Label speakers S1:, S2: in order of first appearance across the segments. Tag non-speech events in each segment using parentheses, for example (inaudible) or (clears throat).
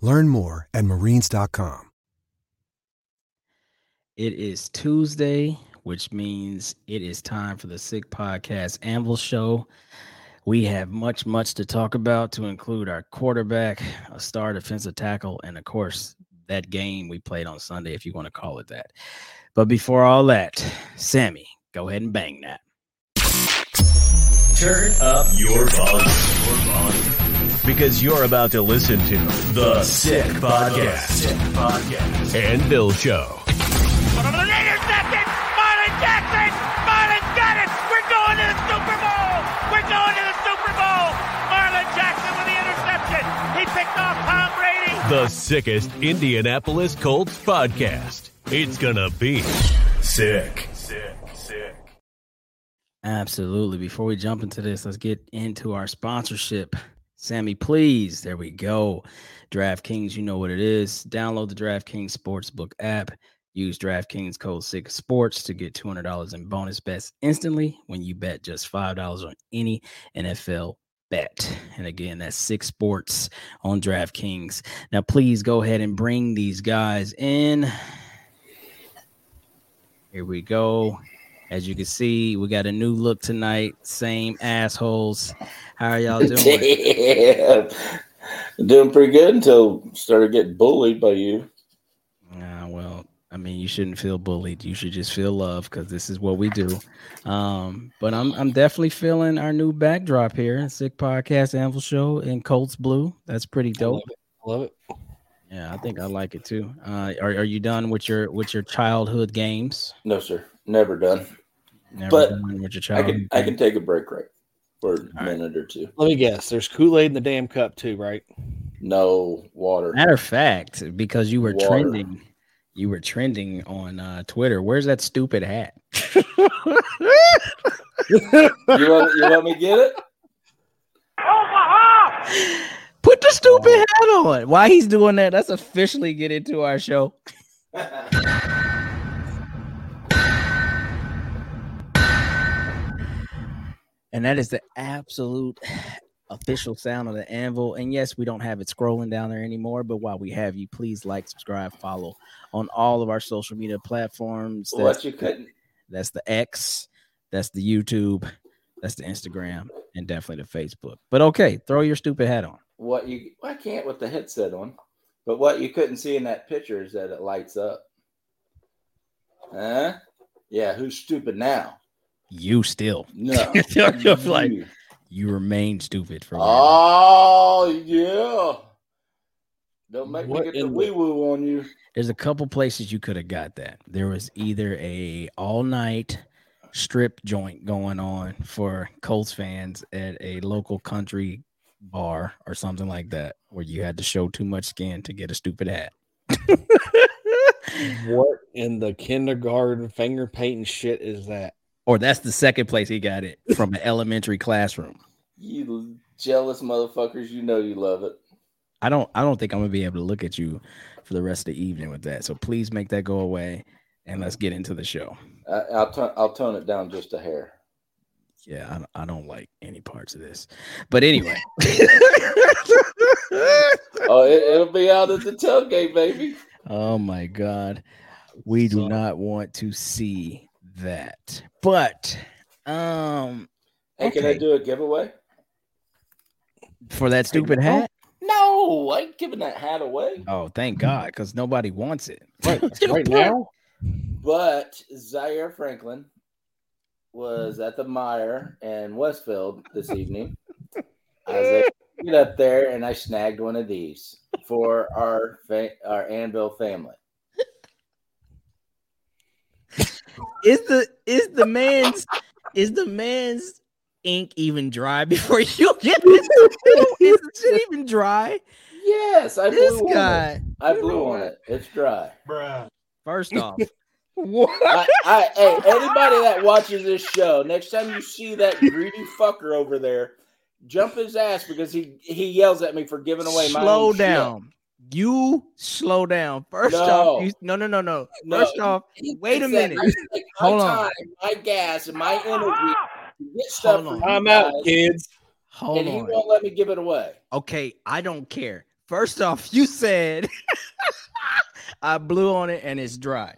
S1: Learn more at marines.com.
S2: It is Tuesday, which means it is time for the Sick Podcast Anvil Show. We have much, much to talk about to include our quarterback, a star defensive tackle, and of course, that game we played on Sunday, if you want to call it that. But before all that, Sammy, go ahead and bang that.
S3: Turn up your volume. Your volume. Because you're about to listen to The Sick Podcast. Sick Podcast. Anvil Show.
S4: Intercepted! Marlon Jackson! Marlon got it! We're going to the Super Bowl! We're going to the Super Bowl! Marlon Jackson with the interception! He picked off Tom Brady!
S3: The sickest Indianapolis Colts podcast. It's gonna be sick. Sick. Sick.
S2: Absolutely. Before we jump into this, let's get into our sponsorship. Sammy, please. There we go. DraftKings, you know what it is. Download the DraftKings Sportsbook app. Use DraftKings code SICK Sports to get $200 in bonus bets instantly when you bet just $5 on any NFL bet. And again, that's Six Sports on DraftKings. Now, please go ahead and bring these guys in. Here we go. As you can see, we got a new look tonight. Same assholes. How are y'all (laughs) doing?
S5: Damn. Doing pretty good until started getting bullied by you.
S2: Uh, well, I mean, you shouldn't feel bullied. You should just feel love because this is what we do. Um, but I'm I'm definitely feeling our new backdrop here, Sick Podcast Anvil Show in Colts Blue. That's pretty dope.
S6: Love it.
S2: Yeah, I think I like it too. Uh, are are you done with your with your childhood games?
S5: No, sir. Never done.
S2: Never
S5: But
S2: done with your
S5: I
S2: childhood.
S5: can I can take a break right for a
S2: right.
S5: minute or two.
S6: Let me guess. There's Kool Aid in the damn cup too, right?
S5: No water.
S2: Matter of fact, because you were
S5: Water.
S2: trending, you were trending on uh, Twitter. Where's that stupid hat? (laughs)
S5: You want you want me to get it?
S2: Put the stupid oh. hat on. Why he's doing that? Let's officially get into our show. And that is the absolute official sound of the anvil. And yes, we don't have it scrolling down there anymore. But while we have you, please like, subscribe, follow on all of our social media platforms.
S5: What
S2: That's,
S5: you couldn't?
S2: that's the X, that's the YouTube, that's the Instagram, and definitely the Facebook. But okay, throw your stupid hat on.
S5: What you? I can't with the headset on. But what you couldn't see in that picture is that it lights up. Huh? Yeah. Who's stupid now?
S2: You still,
S5: No. (laughs)
S2: You're like-
S5: you.
S2: you remain stupid for
S5: Oh yeah. Don't make
S6: What
S5: me get the- wee woo on you.
S2: there's a couple places you could have got that. There was either a all night strip joint going on for Colts fans at a local country bar or something like that, where you had to show too much skin to get a stupid hat. (laughs)
S6: What in the kindergarten finger painting shit is that?
S2: or that's the second place he got it from an elementary classroom.
S5: You jealous motherfuckers, you know you love it.
S2: I don't I don't think I'm gonna be able to look at you for the rest of the evening with that. So please make that go away and let's get into the show.
S5: I, I'll tone I'll tone it down just a hair.
S2: Yeah, I, don't- I don't like any parts of this. But anyway. (laughs)
S5: Oh, it, it'll be out at the tailgate, baby.
S2: oh my god. We do not want to see that. But um
S5: Hey, can I do a giveaway?
S2: for that stupid hat.
S5: No, I ain't giving that hat away.
S2: Oh, thank God, because nobody wants it. (laughs)
S6: Right, right now?
S5: But Zaire Franklin was at the Meijer in Westfield this (laughs) evening. I was able to get up there and I snagged one of these for our fa- our Anvil family.
S2: Is the is the man's is the man's ink even dry before you get this? is (laughs) the shit even dry?
S5: Yes, I
S2: This
S5: blew on it.
S2: guy.
S5: I blew on it. It's dry.
S2: First off,
S5: I, I, (laughs) hey, anybody that watches this show, next time you see that greedy fucker over there, jump his ass because he he yells at me for giving away my
S2: slow
S5: own shit.
S2: down. You slow down. First
S5: No.
S2: off, you, no, no, no, no.
S5: No,
S2: First off, wait a minute.
S5: I my
S2: Hold on.
S5: time, my gas, and my energy to get stuff
S2: Hold on.
S5: you
S6: I'm out, kids.
S2: hold
S5: and he
S2: on.
S5: won't let me give it away.
S2: Okay, I don't care. First off, you said (laughs) I blew on it and it's dry.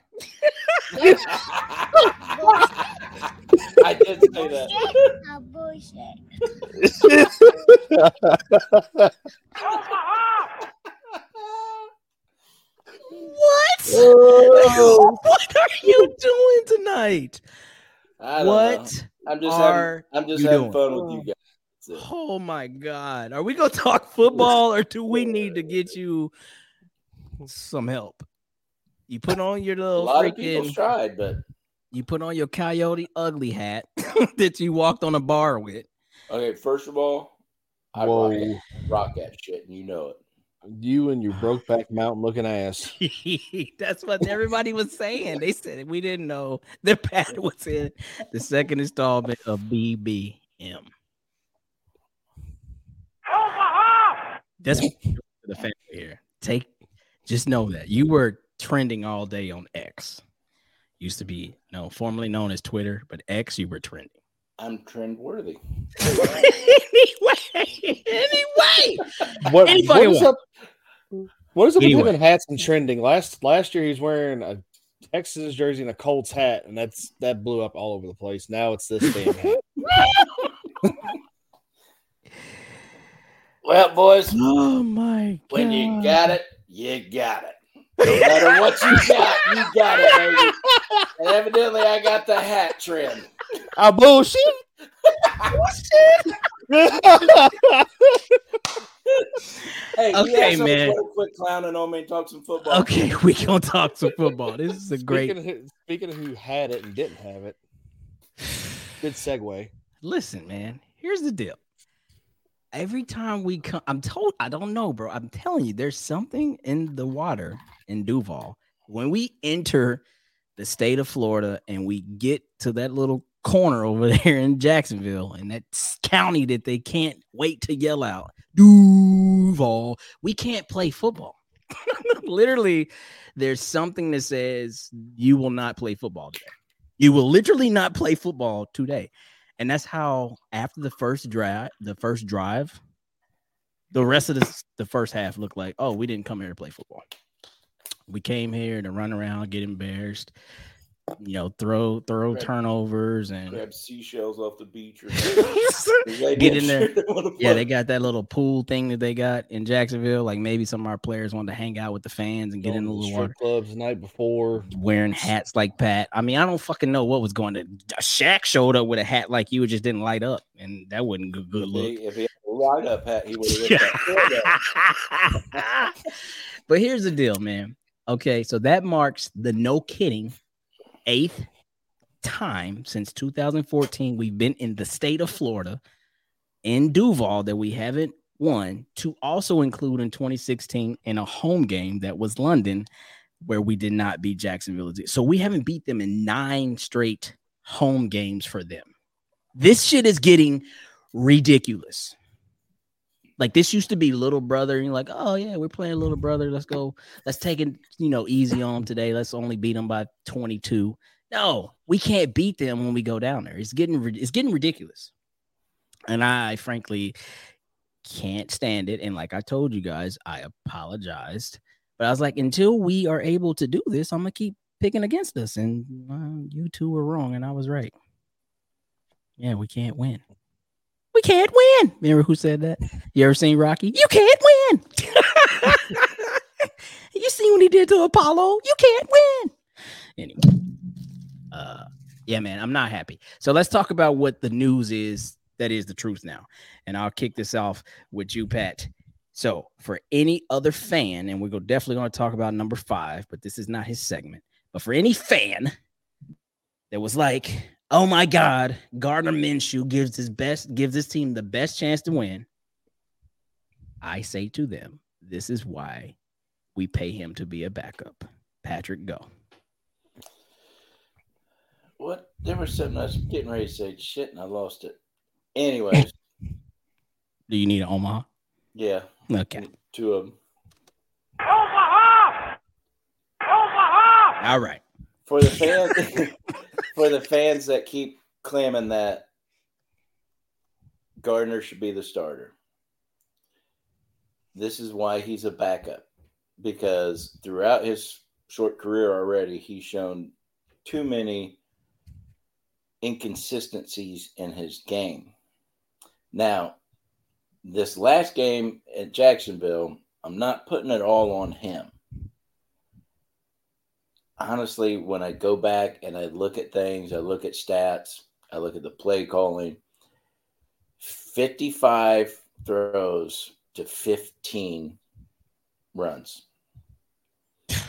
S5: I did say that.
S7: Oh, bullshit.
S2: What?
S6: Oh.
S2: what are you doing tonight?
S5: Don't know.
S2: What
S5: I'm just having, I'm just having
S2: doing?
S5: fun with you guys.
S2: Oh my god. Are we gonna talk football or do we need to get you some help? You put on your little.
S5: A
S2: little
S5: lot of people tried, but
S2: you put on your coyote ugly hat (laughs) that you walked on a bar with.
S5: okay. First of all, I rock,
S6: Whoa.
S5: it- rock that shit, and you know it.
S6: You and your Brokeback Mountain looking ass. (laughs)
S2: That's what everybody was saying. They said we didn't know that Pat was in the second installment of BBM. That's what we're the family here. Take just know that you were trending all day on X. Used to be no formerly known as Twitter, but X you were trending.
S5: I'm trend worthy.
S2: anyway, anyway.
S6: What,
S2: Anybody
S6: what is
S2: want-
S6: up? What is up with
S2: Anyway.
S6: him and hats and trending? Last last year he's wearing a Texas jersey and a Colts hat, and that's that blew up all over the place. Now it's this damn hat. (laughs)
S5: Well, boys,
S2: Oh my god.
S5: when you got it, you got it. No matter what you (laughs) got, you got it, baby. And evidently, I got the hat trend.
S6: I bullshit. (laughs)
S5: Hey,
S2: Okay,
S5: you have
S2: man.
S5: man. Quit clowning on me and talk some football.
S2: Okay, (laughs) we gonna talk some football. This is a great.
S6: Speaking of, who- speaking of who had it and didn't have it, good segue.
S2: Listen, man. Here's the deal. Every time we come, I'm told. I don't know, bro. I'm telling you, there's something in the water in Duval when we enter the state of Florida and we get to that little corner over (laughs) there in Jacksonville and that county that they can't wait to yell out Duval. We can't play football. (laughs) Literally, there's something that says you will not play football today. You will literally not play football today. And that's how after the first drive, the first drive, the rest of the, the first half looked like, oh, we didn't come here to play football. We came here to run around, get embarrassed, you know, throw throw
S5: Right.
S2: turnovers and
S5: Grab seashells off the beach or (laughs)
S2: Get in there.
S5: there. (laughs)
S2: yeah, they got that little pool thing that they got in Jacksonville. Like maybe some of our players wanted to hang out with the fans and get in
S6: Going
S2: the
S6: to the
S2: little water.
S6: strip clubs the night before.
S2: wearing hats like Pat. I mean, I don't fucking know what was going to. Shaq showed up with a hat like you, it just didn't light up, and that wasn't good. Good
S5: If
S2: look.
S5: he, if he had a light up hat, he would have hit that.
S2: but here's the deal, man. Okay, so that marks the no kidding eighth time since 2014 we've been in the state of Florida in Duval that we haven't won. To also include in 2016 in a home game that was London, where we did not beat Jacksonville. So we haven't beat them in nine straight home games for them. This shit is getting ridiculous. Like this used to be little brother, and you're like, oh yeah, we're playing little brother. Let's go. Let's take it, you know, easy on them today. Let's only beat them by 22. No, we can't beat them when we go down there. It's getting it's getting ridiculous. And I frankly can't stand it. And like I told you guys, I apologized. But I was like, until we are able to do this, I'm gonna keep picking against us. And uh, you two were wrong, and I was right. Yeah, we can't win. We can't win. Remember who said that? You ever seen Rocky? You can't win. (laughs) you see what he did to Apollo? You can't win. Anyway, uh, yeah, man, I'm not happy. So let's talk about what the news is that is the truth now. And I'll kick this off with you, Pat. So for any other fan, and we're definitely going to talk about number five, but this is not his segment. But for any fan that was like, oh my God, Gardner Minshew gives his best, gives his team the best chance to win. I say to them, this is why we pay him to be a backup. Patrick, go.
S5: What? There was something I was getting ready to say. Shit, and I lost it. Anyways, (laughs)
S2: Do you need an Omaha?
S5: yeah,
S2: Okay.
S5: two of them.
S4: Omaha! Omaha!
S2: All right.
S5: For the fans, (laughs) (laughs) for the fans that keep claiming that Gardner should be the starter, this is why he's a backup. Because throughout his short career already, he's shown too many inconsistencies in his game. Now, this last game at Jacksonville, I'm not putting it all on him. Honestly, when I go back and I look at things, I look at stats, I look at the play calling, 55 throws to 15 runs.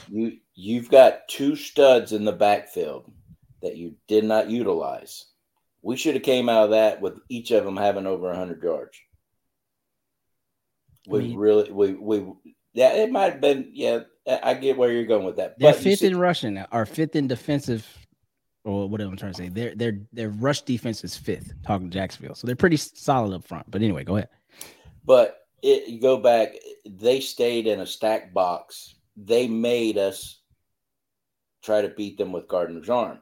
S5: You you've got two studs in the backfield that you did not utilize. We should have came out of that with each of them having over 100 yards. We
S2: mean-
S5: really we we yeah it might have been yeah I get where you're going with that.
S2: They're
S5: But
S2: fifth
S5: see-
S2: in rushing or fifth in defensive, or whatever I'm trying to say. Their their their rush defense is fifth. Talking Jacksonville, so they're pretty solid up front. But anyway, go ahead.
S5: But it, you go back, they stayed in a stack box. They made us try to beat them with Gardner's arm,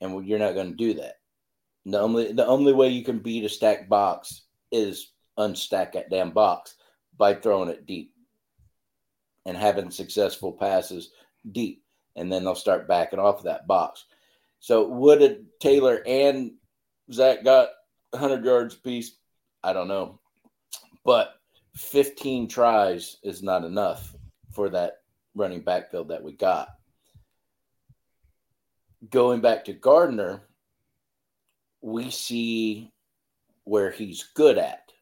S5: and you're not going to do that. The only the only way you can beat a stack box is unstack that damn box by throwing it deep and having successful passes deep, and then they'll start backing off of that box. So would it Taylor and Zach got 100 yards apiece? I don't know but 15 tries is not enough for that running backfield that we got. Going back to Gardner, we see where he's good at.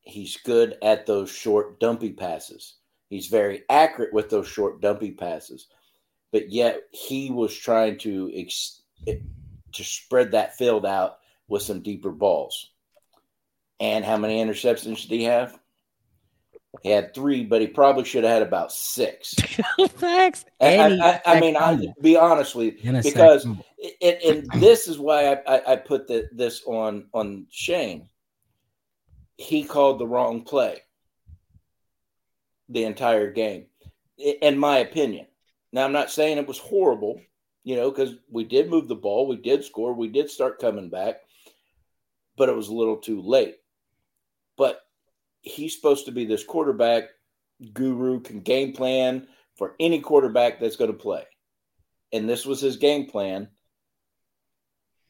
S5: He's good at those short, dumpy passes. He's very accurate with those short, dumpy passes. But yet he was trying to ex- to spread that field out with some deeper balls. And how many interceptions did he have? He had three, but he probably should have had about six. (laughs)
S2: Facts.
S5: I, I, I mean, I be honest with you,
S2: And a sack
S5: because
S2: fumble.
S5: and, and this is why I, I, I put the, this on on Shane. He called the wrong play the entire game, in my opinion. Now, I'm not saying it was horrible, you know, because we did move the ball, we did score, we did start coming back, but it was a little too late. But he's supposed to be this quarterback guru, can game plan for any quarterback that's going to play. And this was his game plan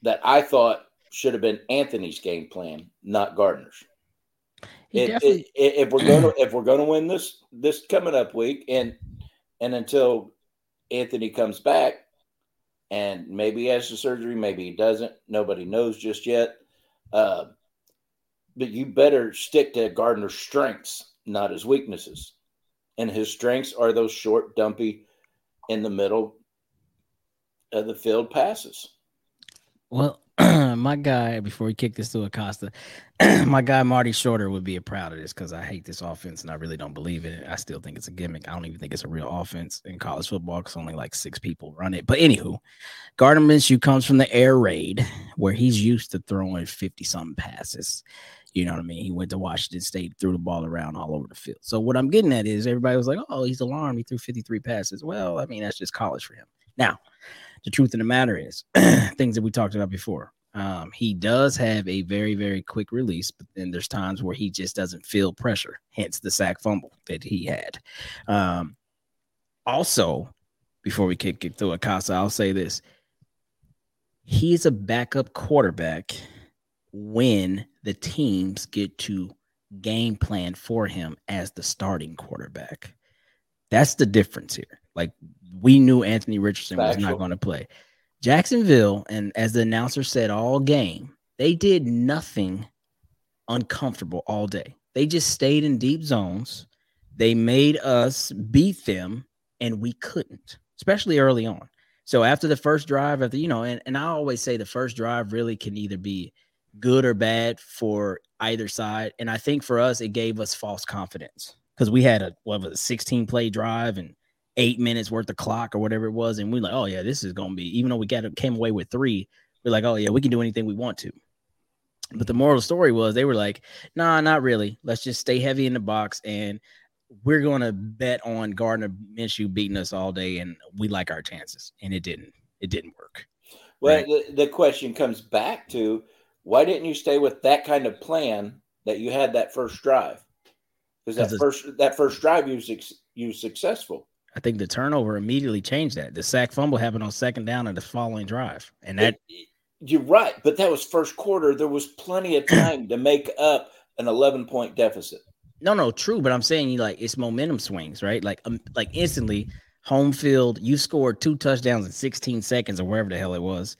S5: that I thought should have been Anthony's game plan, not Gardner's.
S2: He
S5: If,
S2: definitely-
S5: if, if we're going to if we're going to win this this coming up week, and and until Anthony comes back, and maybe he has the surgery, maybe he doesn't. Nobody knows just yet. Uh, but you better stick to Gardner's strengths, not his weaknesses. And his strengths are those short, dumpy, in the middle of the field passes.
S2: Well, Uh, my guy, before we kick this to Acosta, (clears throat) my guy Marty Shorter would be a proud of this because I hate this offense and I really don't believe in it. I still think it's a gimmick. I don't even think it's a real offense in college football because only like six people run it. But anywho, Gardner Minshew comes from the air raid where he's used to throwing 50 something passes. You know what I mean? He went to Washington State, threw the ball around all over the field. So what I'm getting at is everybody was like, oh, he's alarmed. He threw 53 passes. Well, I mean, that's just college for him. Now, the truth of the matter is (clears throat) things that we talked about before. Um, he does have a very, very quick release, but then there's times where he just doesn't feel pressure, hence the sack fumble that he had. Um, also, before we kick it through Acosta, I'll say this. He's a backup quarterback when the teams get to game plan for him as the starting quarterback. That's the difference here. Like we knew Anthony Richardson was not going to play. Jacksonville, and as the announcer said all game, they did nothing uncomfortable all day. They just stayed in deep zones. They made us beat them, and we couldn't, especially early on. So after the first drive, after you know, and, and I always say the first drive really can either be good or bad for either side. And I think for us, it gave us false confidence because we had a what was a 16 play drive and eight minutes worth of clock or whatever it was, and we are like, oh yeah, this is gonna be. Even though we got came away with three, we're like, oh yeah, we can do anything we want to. But the moral story was they were like, nah, not really. Let's just stay heavy in the box and we're gonna bet on Gardner Minshew beating us all day, and we like our chances. And it didn't. It didn't work.
S5: Well, right? the, the question comes back to why didn't you stay with that kind of plan that you had that first drive? Because that first that first drive you you successful.
S2: I think the turnover immediately changed that. The sack fumble happened on second down in the following drive, and that
S5: it, you're right, but that was first quarter. There was plenty of (clears throat) time to make up an 11 point deficit.
S2: No, no, true, but I'm saying you like it's momentum swings, right? Like, um, like instantly, home field, you scored two touchdowns in 16 seconds or wherever the hell it was,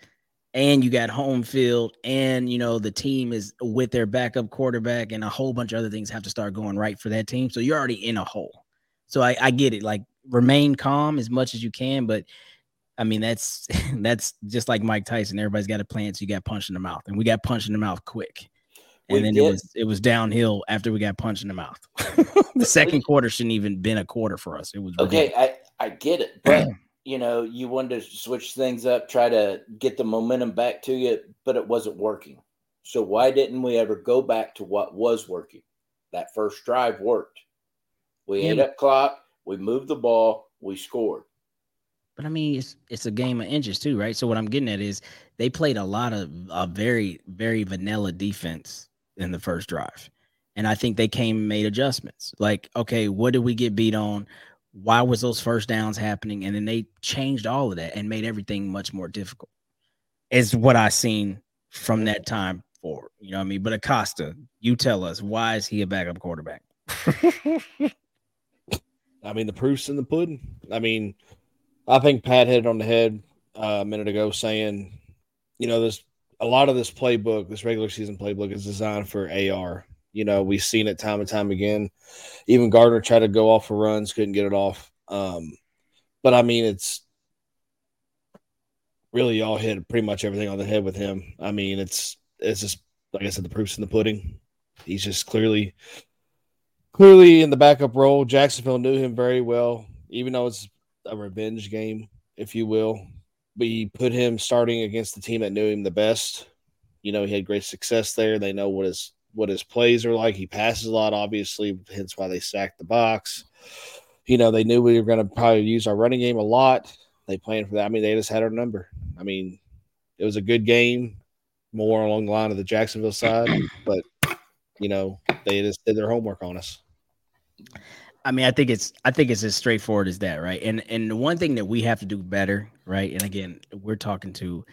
S2: and you got home field, and you know the team is with their backup quarterback, and a whole bunch of other things have to start going right for that team. So you're already in a hole. So I, I get it. Like, remain calm as much as you can, but I mean, that's (laughs) that's just like Mike Tyson. Everybody's got a plan, so you got punched in the mouth, and we got punched in the mouth quick. And we then did. it was it was downhill after we got punched in the mouth. (laughs) the second quarter shouldn't even been a quarter for us. It was
S5: okay. I I get it, but (clears throat) you know, you wanted to switch things up, try to get the momentum back to you, but it wasn't working. So why didn't we ever go back to what was working? That first drive worked. We yeah. ate up clock. We moved the ball. We scored.
S2: But I mean, it's it's a game of inches too, right? So what I'm getting at is they played a lot of a very very vanilla defense in the first drive, and I think they came and made adjustments. Like, okay, what did we get beat on? Why was those first downs happening? And then they changed all of that and made everything much more difficult. Is what I seen from that time forward. You know what I mean? But Acosta, you tell us why is he a backup quarterback? (laughs)
S6: I mean, the proof's in the pudding. I mean, I think Pat hit it on the head uh, a minute ago, saying, you know, this a lot of this playbook, this regular season playbook, is designed for AR. You know, we've seen it time and time again. Even Gardner tried to go off for runs, couldn't get it off. Um, but I mean, it's really y'all hit pretty much everything on the head with him. I mean, it's it's just like I said, the proof's in the pudding. He's just clearly clearly in the backup role. Jacksonville knew him very well, even though it's a revenge game, if you will. We put him starting against the team that knew him the best. You know, he had great success there. They know what his what his plays are like. He passes a lot, obviously, hence why they sacked the box. You know, they knew we were going to probably use our running game a lot. They planned for that. I mean, they just had our number. I mean, it was a good game, more along the line of the Jacksonville side, but you know, they just did their homework on us.
S2: I mean, I think it's I think it's as straightforward as that, right? And and the one thing that we have to do better, right? And again, we're talking to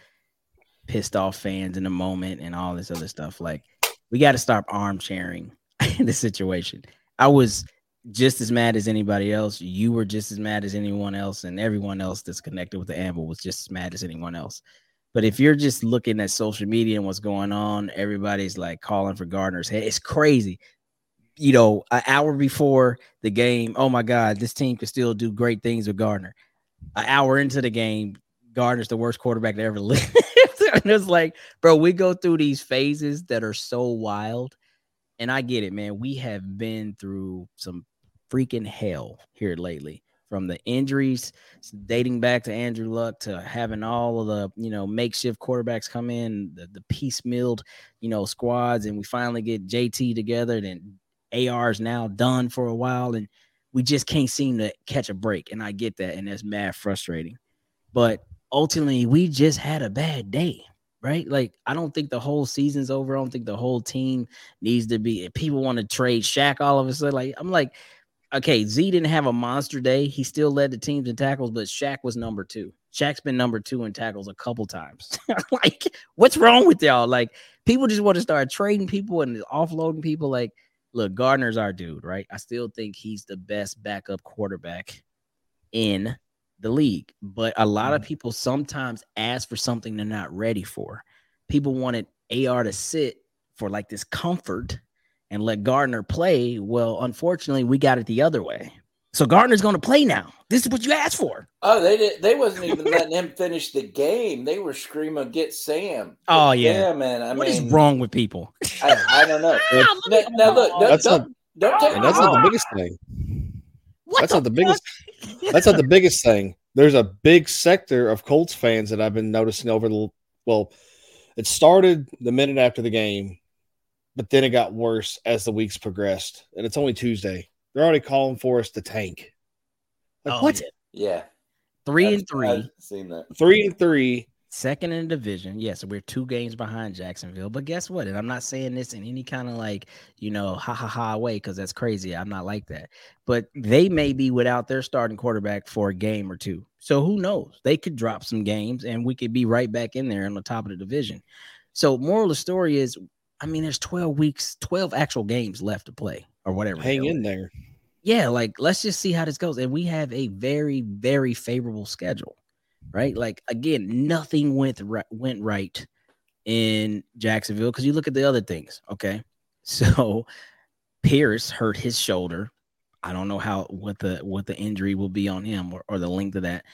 S2: pissed off fans in the moment and all this other stuff. Like, we got to stop armchairing in (laughs) the situation. I was just as mad as anybody else. You were just as mad as anyone else, and everyone else that's connected with the Anvil was just as mad as anyone else. But if you're just looking at social media and what's going on, everybody's like calling for Gardner's head. It's crazy you know, an hour before the game, oh my God, this team could still do great things with Gardner. An hour into the game, Gardner's the worst quarterback to ever (laughs) live. and it's like, bro, we go through these phases that are so wild. And I get it, man. We have been through some freaking hell here lately from the injuries dating back to Andrew Luck to having all of the, you know, makeshift quarterbacks come in, the, the piecemealed, you know, squads, and we finally get JT together. And AR is now done for a while, and we just can't seem to catch a break. And I get that, and that's mad frustrating. But ultimately, we just had a bad day, right? Like, I don't think the whole season's over. I don't think the whole team needs to be. If People want to trade Shaq all of a sudden. Like, I'm like, okay, Z didn't have a monster day. He still led the teams in tackles, but Shaq was number two. Shaq's been number two in tackles a couple times. (laughs) like, what's wrong with y'all? Like, people just want to start trading people and offloading people. Like, look, Gardner's our dude, right? I still think he's the best backup quarterback in the league. But a lot
S6: Mm-hmm.
S2: of people sometimes ask for something they're not ready for. People wanted AR to sit for like this comfort and let Gardner play. Well, unfortunately, we got it the other way. So Gardner's going to play now. This is what you asked for.
S5: Oh, they did. They wasn't even (laughs) letting him finish the game. They were screaming, "Get Sam!"
S2: Oh,
S5: Get
S2: yeah.
S5: Man. I
S2: What is
S5: mean,
S2: wrong with people?
S5: I, I don't know. (laughs)
S6: That's-
S5: now, now look, don't,
S6: That's
S5: don't, don't take
S6: that's not the biggest thing.
S2: What
S6: That's not the biggest. That's not the (laughs) biggest thing. There's a big sector of Colts fans that I've been noticing over the well. It started the minute after the game, but then it got worse as the weeks progressed, and it's only Tuesday. They're already calling for us to tank. Like
S2: Oh,
S6: what?
S2: yeah.
S5: Yeah,
S2: Three
S5: I've-
S2: and three.
S5: I've seen that.
S6: Three and three.
S2: second in the division. Yes, we're two games behind Jacksonville. But guess what? And I'm not saying this in any kind of like, you know, ha ha ha way, because that's crazy. I'm not like that. But they may be without their starting quarterback for a game or two. So who knows? They could drop some games and we could be right back in there on the top of the division. So moral of the story is, I mean, there's 12 weeks, 12 actual games left to play or whatever.
S6: Hang in there.
S2: yeah, like let's just see how this goes. And we have a very, very favorable schedule, right? Like again, nothing went right, went right in Jacksonville because you look at the other things. Okay, (laughs) so Pierce hurt his shoulder. I don't know how what the what the injury will be on him or, or the length of that.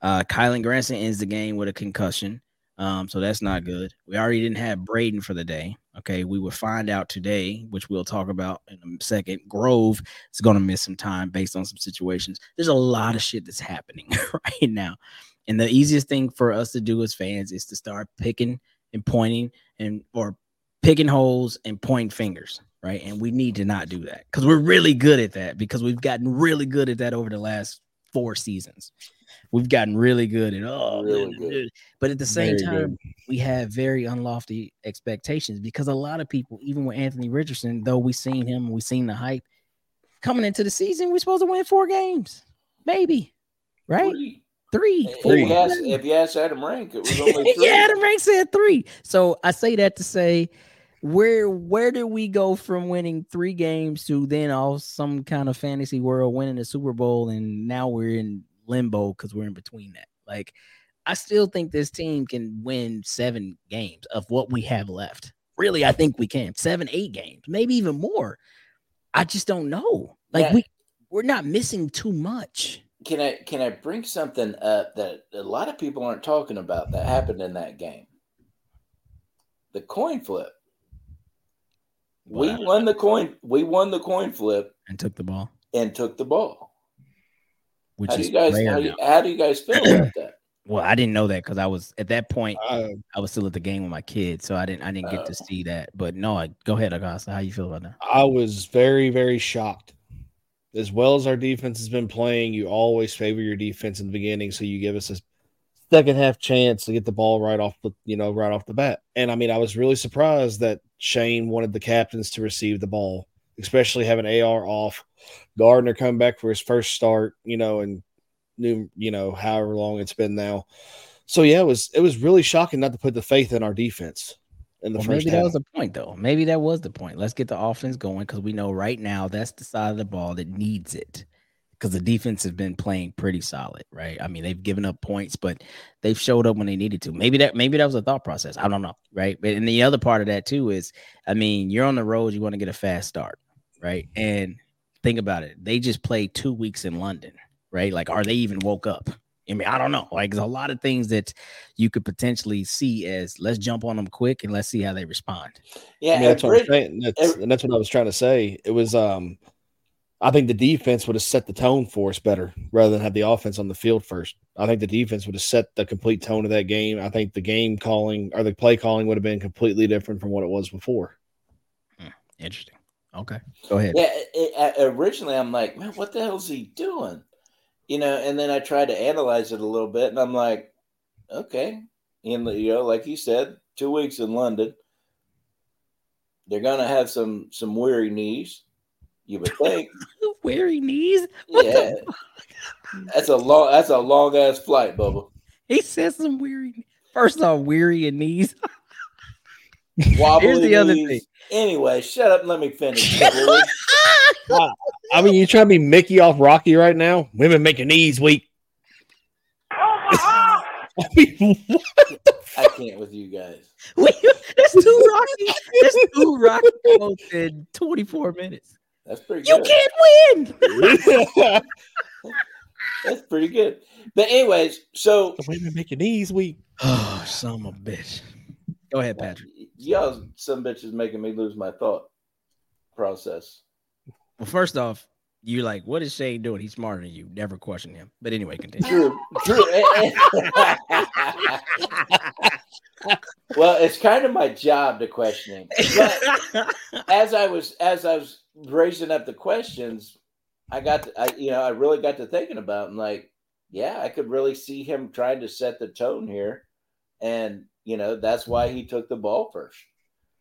S2: Uh, Kylen Granson ends the game with a concussion. Um, so that's not good. We already didn't have Braden for the day. Okay, we will find out today, which we'll talk about in a second. Grove is going to miss some time based on some situations. There's a lot of shit that's happening (laughs) right now. And the easiest thing for us to do as fans is to start picking and pointing and or picking holes and pointing fingers, right? And we need to not do that because we're really good at that because we've gotten really good at that over the last four seasons. We've gotten really good at oh,
S5: Really
S2: good, but at the same
S6: Very
S2: time,
S6: good.
S2: we have very unlofty expectations because a lot of people, even with Anthony Richardson, though we seen him, we seen the hype coming into the season, we're supposed to win four games, maybe, right?
S5: Three.
S2: Three,
S5: If
S2: four.
S5: you, ask, if you ask Adam Rank, it was (laughs) only three.
S2: yeah, Adam Rank said three. So I say that to say, where where did we go from winning three games to then all some kind of fantasy world winning the Super Bowl, and now we're in limbo because we're in between that. Like, I still think this team can win seven games of what we have left. Really, I think we can seven, eight games, maybe even more. I just don't know. Like
S5: Yeah.
S2: we we're not missing too much.
S5: Can I can I bring something up that a lot of people aren't talking about that happened in that game? The coin flip. We won the coin. We won the coin flip
S2: And took the ball,
S5: and took the ball.
S2: Which
S5: How do
S2: is
S5: you guys? How do you, how do you guys feel about that? (clears throat)
S2: Well, I didn't know that because I was at that point.
S6: Uh,
S2: I was still at the game with my kids, so I didn't. I didn't get to
S5: Oh.
S2: see that. But no, I, go ahead, Acosta. How you feel about that?
S6: I was very, very shocked. As well as our defense has been playing, you always favor your defense in the beginning, so you give us a second half chance to get the ball right off the you know right off the bat. And I mean, I was really surprised that Shane wanted the captains to receive the ball, especially having AR off, Gardner come back for his first start, you know, and new you know however long it's been now. So yeah, it was it was really shocking not to put the faith in our defense in the
S2: Well,
S6: first
S2: maybe
S6: half.
S2: that was the point, though. Maybe that was the point. Let's get the offense going because we know right now that's the side of the ball that needs it. Because the defense has been playing pretty solid, right? I mean, they've given up points, but they've showed up when they needed to. Maybe that maybe that was a thought process. I don't know, right? But and the other part of that too is, I mean, you're on the road, you want to get a fast start, right? And think about it. They just played two weeks in London, right? Like, are they even woke up? I mean, I don't know. Like, there's a lot of things that you could potentially see as let's jump on them quick and let's see how they respond.
S5: Yeah,
S6: I mean, that's
S5: and
S6: what I'm saying. That's, and that's what I was trying to say. It was, um, I think the defense would have set the tone for us better rather than have the offense on the field first. I think the defense would have set the complete tone of that game. I think the game calling or the play calling would have been completely different from what it was before.
S2: Interesting. Okay, go ahead.
S5: Yeah, it, it, originally I'm like, man, what the hell is he doing? You know, and then I tried to analyze it a little bit, and I'm like, okay, in the, you know, like you said, two weeks in London, they're gonna have some some weary knees. You would think, (laughs)
S2: Weary knees. What
S5: yeah.
S2: the
S5: That's a long. That's a long ass flight, Bubba.
S2: He says some weary. First off, weary and knees. (laughs) (laughs)
S5: Wobbly
S2: Here's the other thing.
S5: Anyway, shut up. and Let me finish. (laughs) Billy.
S6: I mean, you trying to be Mickey off Rocky right now? Women make your knees weak. (laughs) I mean, what?
S5: I can't with you guys.
S2: Wait, that's too rocky. That's too rocky quotes in 24 minutes.
S5: That's pretty good.
S2: You can't win.
S5: That's pretty good. But anyways, so
S6: Wait a minute, make your knees weak.
S2: Oh, (sighs) son of a bitch. Go ahead, Patrick.
S5: Y'all some bitches making me lose my thought process.
S2: Well, first off, you're like, what is Shane doing? He's smarter than you. Never question him. But anyway, continue.
S5: True, true. (laughs) well, it's kind of my job to question him. But as I was as I was raising up the questions, I got to, I you know I really got to thinking about and like, yeah, I could really see him trying to set the tone here, and you know that's why he took the ball first.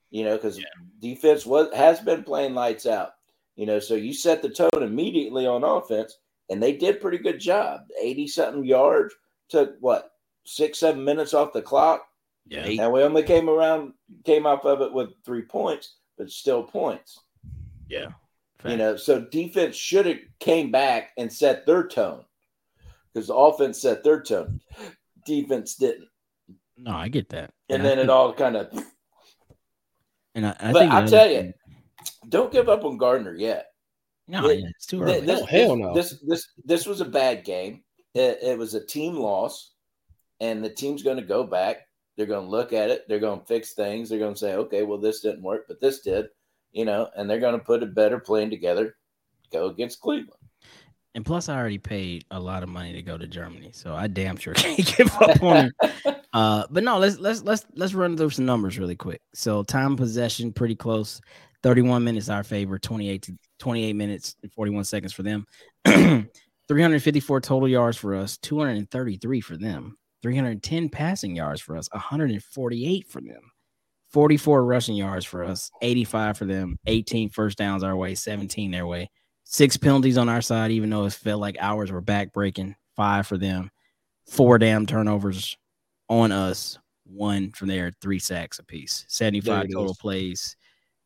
S5: You know, because defense was has been playing lights out. You know, so you set the tone immediately on offense, and they did pretty good job. Eighty something yards took what six seven minutes off the clock.
S2: Yeah.
S5: And we only came around, came off of it with three points, but still points.
S2: Yeah.
S5: You know, so defense should have came back and set their tone because the offense set their tone. Defense didn't,
S2: No, I get that.
S5: and
S2: I
S5: then it all kind of.
S2: And I, I
S5: But
S2: think
S5: I'll tell
S2: other
S5: you,
S2: thing-
S5: don't give up on Gardner yet.
S2: no,
S5: Th-
S2: yeah, it's too early.
S5: This,
S6: Oh, hell no.
S5: This this this was a bad game. It, it was a team loss, and the team's going to go back. They're going to look at it. They're going to fix things. They're going to say, "Okay, well, this didn't work, but this did," you know, and they're going to put a better plan together. Go against Cleveland.
S2: And plus, I already paid a lot of money to go to Germany, so I damn sure (laughs) can't give up on (laughs) it. Uh, but no, let's let's let's let's run through some numbers really quick. So time possession pretty close. 31 minutes our favor, 28 to 28 minutes and 41 seconds for them. (clears throat) 354 total yards for us, 233 for them. 310 passing yards for us, 148 for them. 44 rushing yards for us, 85 for them, 18 first downs our way, 17 their way. Six penalties on our side, even though it felt like ours were back breaking. Five for them. Four damn turnovers on us. One from there, three sacks apiece. 75 total
S6: is.
S2: plays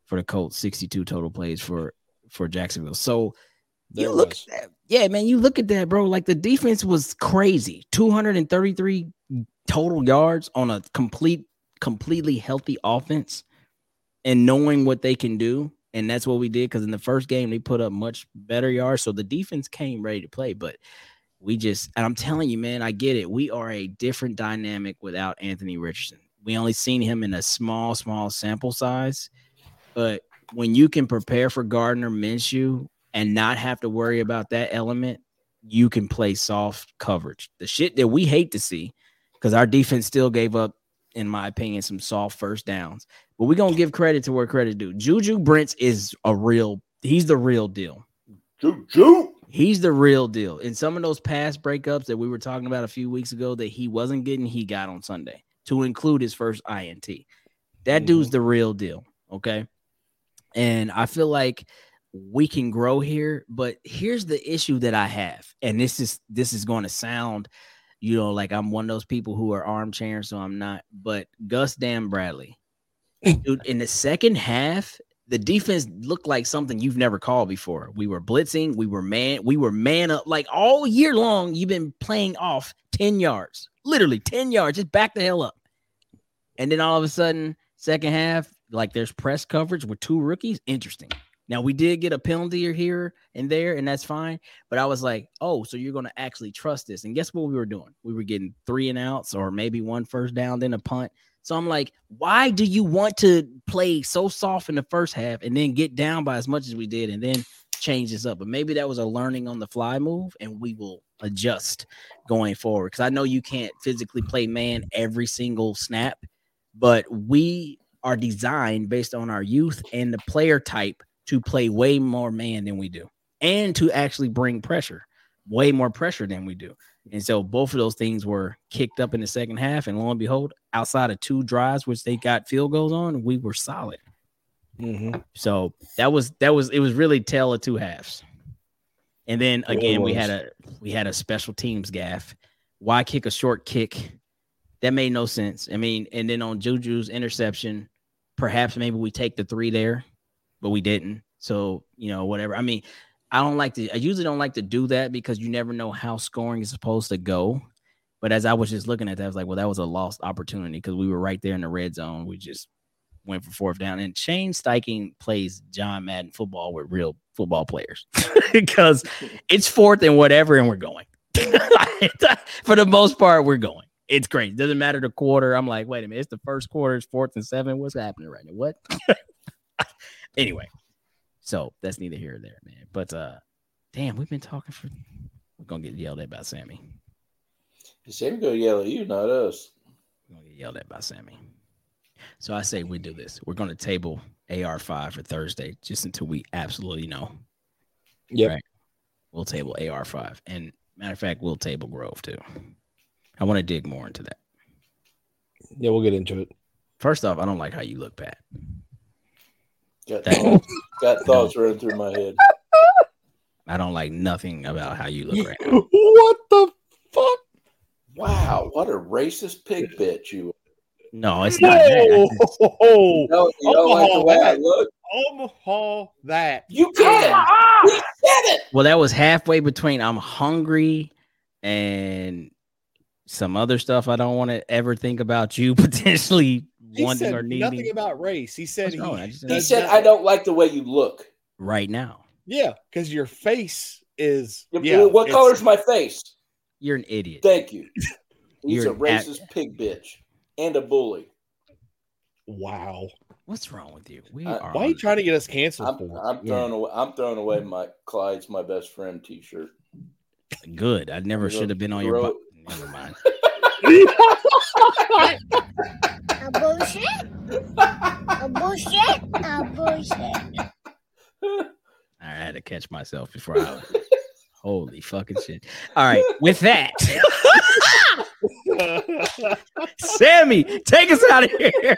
S2: for the Colts, 62 total plays for for Jacksonville. So
S6: There
S2: you look
S6: was.
S2: at that. Yeah, man, you look at that, bro. Like the defense was crazy. 233 total yards on a complete, completely healthy offense and knowing what they can do. And that's what we did because in the first game, they put up much better yards. So the defense came ready to play. But we just, and I'm telling you, man, I get it. We are a different dynamic without Anthony Richardson. We only seen him in a small, small sample size. But when you can prepare for Gardner Minshew and not have to worry about that element, you can play soft coverage. The shit that we hate to see, because our defense still gave up, in my opinion, some soft first downs. But we're gonna give credit to where credit due. Juju Brents is a real, he's the real deal.
S5: Juju.
S2: He's the real deal. In some of those past breakups that we were talking about a few weeks ago that he wasn't getting, he got on Sunday to include his first INT. That mm-hmm. dude's the real deal. Okay. And I feel like we can grow here, but here's the issue that I have. And this is this is going to sound, you know, like I'm one of those people who are armchair, so I'm not. But Gus Dan Bradley, (laughs) dude, in the second half, the defense looked like something you've never called before. We were blitzing, we were man, we were man up like all year long. You've been playing off 10 yards, literally 10 yards, just back the hell up. And then all of a sudden, second half, like there's press coverage with two rookies. Interesting. Now we did get a penalty here and there, and that's fine. But I was like, oh, so you're gonna actually trust this. And guess what we were doing? We were getting three and outs or maybe one first down, then a punt. So I'm like, why do you want to play so soft in the first half and then get down by as much as we did and then change this up? But maybe that was a learning on the fly move, and we will adjust going forward. Because I know you can't physically play man every single snap, but we are designed based on our youth and the player type to play way more man than we do and to actually bring pressure, way more pressure than we do. And so both of those things were kicked up in the second half. And lo and behold, outside of two drives, which they got field goals on, we were solid.
S6: Mhm.
S2: So that was that was it was really tale of two halves. And then again, we had a we had a special teams gaffe. Why kick a short kick? That made no sense. I mean, and then on Juju's interception, perhaps maybe we take the three there, but we didn't. So, you know, whatever. I mean, I don't like to I usually don't like to do that because you never know how scoring is supposed to go. But as I was just looking at that, I was like, well, that was a lost opportunity because we were right there in the red zone. We just went for fourth down. And Shane Steichen plays John Madden football with real football players (laughs) because it's fourth and whatever, and we're going. (laughs) for the most part, we're going. It's great. Doesn't matter the quarter. I'm like, wait a minute, it's the first quarter, it's fourth and seven. What's happening right now? What? (laughs) anyway, so that's neither here or there, man. But uh damn, we've been talking for we're gonna get yelled at by Sammy.
S5: Sammy gonna yell at you, not us.
S2: We're gonna get yelled at by Sammy. So I say we do this. We're gonna table AR5 for Thursday just until we absolutely know.
S6: Yeah.
S2: Right. We'll table AR5. And matter of fact, we'll table Grove too. I want to dig more into that.
S6: Yeah, we'll get into it.
S2: First off, I don't like how you look, Pat.
S5: Got,
S2: That-
S5: got thoughts running through my head.
S2: I don't like nothing about how you look right now. (laughs)
S6: what the fuck?
S5: Wow, what a racist pig bitch you.
S2: No, it's not that. I just-
S6: Whoa! (laughs)
S5: No, you don't like the way I look.
S6: Omaha that.
S5: You can. We said it.
S2: Well, that was halfway between I'm hungry and some other stuff I don't want to ever think about you (laughs) potentially
S6: He
S2: wanting
S6: said
S2: or
S6: nothing about race. He said he.
S2: I
S5: He said, "I don't like the way you look."
S2: right now.
S6: Yeah, because your face is.
S5: Yeah,
S6: Yeah,
S5: what
S6: it's-
S5: color's my face?
S2: You're an idiot.
S5: Thank you. (laughs) He's
S2: You're
S5: a
S2: an
S5: racist pig bitch and a bully.
S6: Wow.
S2: What's wrong with you? We
S5: Uh,
S2: are
S6: Why are you
S2: on-
S6: trying to get us canceled
S5: I'm,
S6: for?
S5: I'm
S2: Yeah.
S5: throwing away. I'm throwing away my Clyde's my best friend T-shirt.
S2: good. I never should have been on your
S5: throw
S2: bu- Never mind. (laughs)
S7: A bullshit. A bullshit. A bullshit.
S2: I had to catch myself before I. Holy fucking shit! All right, with that, (laughs) Sammy, take us out of here.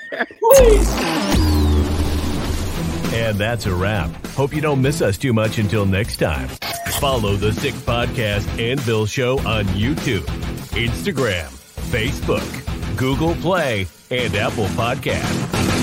S3: And that's a wrap. Hope you don't miss us too much until next time. Follow the Sick Podcast Anvil Show on YouTube, Instagram, Facebook, Google Play, and Apple Podcast.